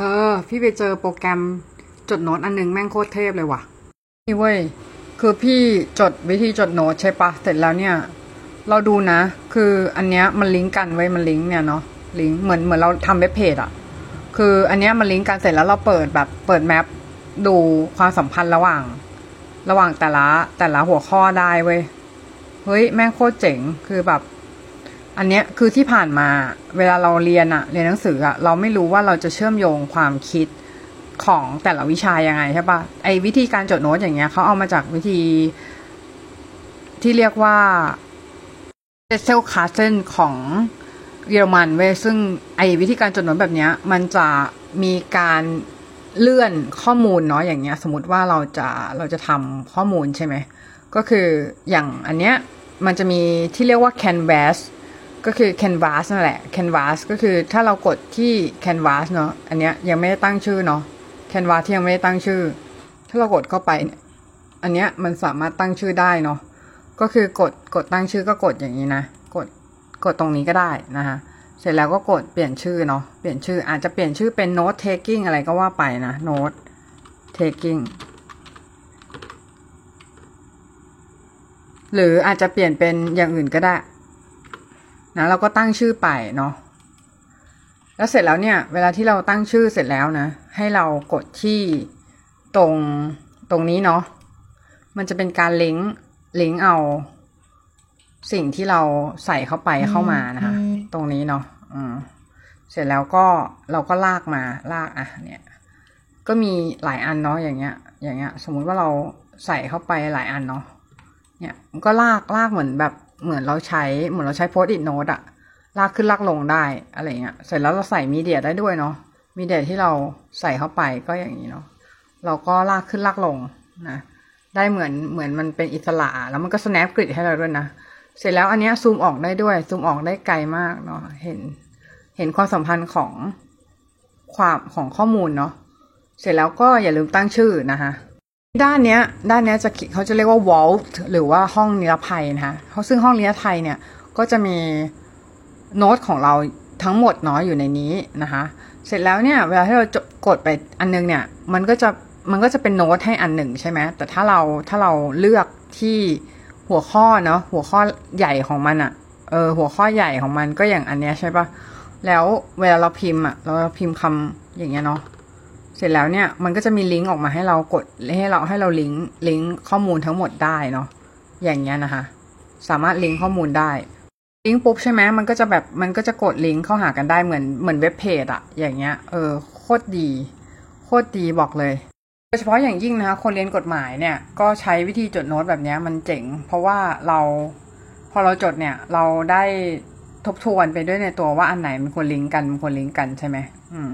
เธอ พี่ไปเจอโปรแกรมจดโน้ตอันหนึงแม่งโคตรเทพเลยว่ะ นี่เว้ย คือพี่จดวิธีจดโน้ตใช่ปะ เสร็จแล้วเนี่ย เราดูนะ คืออันเนี้ยมันลิงก์กันไว้มันลิงก์เนี่ยเนาะ ลิงก์เหมือนเหมือนเราทำเว็บเพจอะคืออันเนี้ยมันลิงก์กันเสร็จแล้วเราเปิดแบบเปิดแมปดูความสัมพันธ์ระหว่าง ระหว่างแต่ละแต่ละหัวข้อได้เว้ย เฮ้ยแม่งโคตรเจ๋ง คือแบบ อันเนี้ยคือที่ผ่านมาเวลาเราเรียนอะเรียนหนังสืออะเราไม่รู้ว่าเราจะเชื่อมโยงความคิดของแต่ละวิชายังไงใช่ปะไอ้วิธีการจดโน้ตอย่างเงี้ยเขาเอามาจากวิธีที่เรียกว่าเ e เซลคาเซนของเยอรมันเว้ยซึ่งไอ้วิธีการจดโน้ตแบบเนี้ย มันจะมีการเลื่อนข้อมูลเนาะอย่างเงี้ย สมมติว่าเราจะเราจะทำข้อมูลใช่ไหม ก็คืออย่างอันเนี้ยมันจะมีที่เรียกว่า canvas ก็คือ canvas นั่นแหละ canvas ก็คือถ้าเรากดที่ canvas เนาะอันเนี้ยยังไม่ได้ตั้งชื่อเนาะ canvas ที่ยังไม่ได้ตั้งชื่อ ถ้าเรากดเข้าไปเนี่ยอันเนี้ยมันสามารถตั้งชื่อได้เนาะก็คือกดกดตั้งชื่อก็กดอย่างนี้นะ กดกดตรงนี้ก็ได้นะคะเสร็จแล้วก็กดเปลี่ยนชื่อเนาะเปลี่ยนชื่ออาจจะเปลี่ยนชื่อเป็น note taking อะไรก็ว่าไปนะ note taking หรืออาจจะเปลี่ยนเป็นอย่างอื่นก็ได้ นะเราก็ตั้งชื่อไปเนาะแล้วเสร็จแล้วเนี่ย เวลาที่เราตั้งชื่อเสร็จแล้วนะ ให้เรากดที่ตรงตรงนี้เนาะมันจะเป็นการลิงก์ลิงก์เอา สิ่งที่เราใส่เข้าไปเข้ามานะคะตรงนี้เนาะอืมเสร็จแล้วก็เราก็ลากมาลากอะเนี่ย ก็มีหลายอันเนาะอย่างเงี้ย อย่างเงี้ย สมมุติว่าเราใส่เข้าไปหลายอันเนาะเนี่ยมันก็ลากลากเหมือนแบบ เหมือนเราใช้เหมือนเราใช้โพสต์อิทโนตอะลากขึ้นลากลงได้อะไรเงี้ยเสร็จแล้วเราใส่มีเดียได้ด้วยเนาะมีเดียที่เราใส่เข้าไปก็อย่างนี้เนาะเราก็ลากขึ้นลากลงนะได้เหมือนเหมือนมันเป็นอิสระแล้วมันก็ snap grid ให้เราด้วยนะเสร็จแล้วอันเนี้ยซูมออกได้ด้วยซูมออกได้ไกลมากเนาะเห็นเห็นความสัมพันธ์ของความของข้อมูลเนาะเสร็จแล้วก็อย่าลืมตั้งชื่อนะคะ ด้านเนี้ยด้านเนี้ยจะเขาจะเรียกว่า vault หรือว่าห้องนิรภัยนะคะเขาซึ่งห้องนิรภัยเนี่ยก็จะมีโน้ตของเราทั้งหมดเนาะอยู่ในนี้นะคะ เสร็จแล้วเนี่ยเวลาที่เรากดไปอันนึงเนี่ยมันก็จะมันก็จะเป็นโน้ตให้อันหนึ่งใช่ไหมแต่ถ้าเราถ้าเราเลือกที่หัวข้อเนาะหัวข้อใหญ่ของมันอะเออหัวข้อใหญ่ของมันก็อย่างอันเนี้ยใช่ปะแล้วเวลาเราพิมพ์อะเราพิมพ์คำอย่างเงี้ยเนาะ เสร็จแล้วเนี่ยมันก็จะมีลิงก์ออกมาให้เรากดให้เราให้เราลิงก์ลิงก์ข้อมูลทั้งหมดได้เนาะอย่างเงี้ยนะคะ สามารถลิงก์ข้อมูลได้ลิงก์ปุ๊บใช่ไหมมันก็จะแบบมันก็จะกดลิงก์เข้าหากันได้เหมือนเหมือนเว็บเพจอะอย่างเงี้ยเออโคตรดีโคตรดีบอกเลยโดยเฉพาะอย่างยิ่งนะคะคนเรียนกฎหมายเนี่ยก็ใช้วิธีจดโน้ตแบบเนี้ยมันเจ๋ง เพราะว่าเราพอเราจดเนี่ยเราได้ทบทวนไปด้วยในตัวว่าอันไหนมันควรลิงก์กันมันควรลิงก์กันใช่ไหมอืม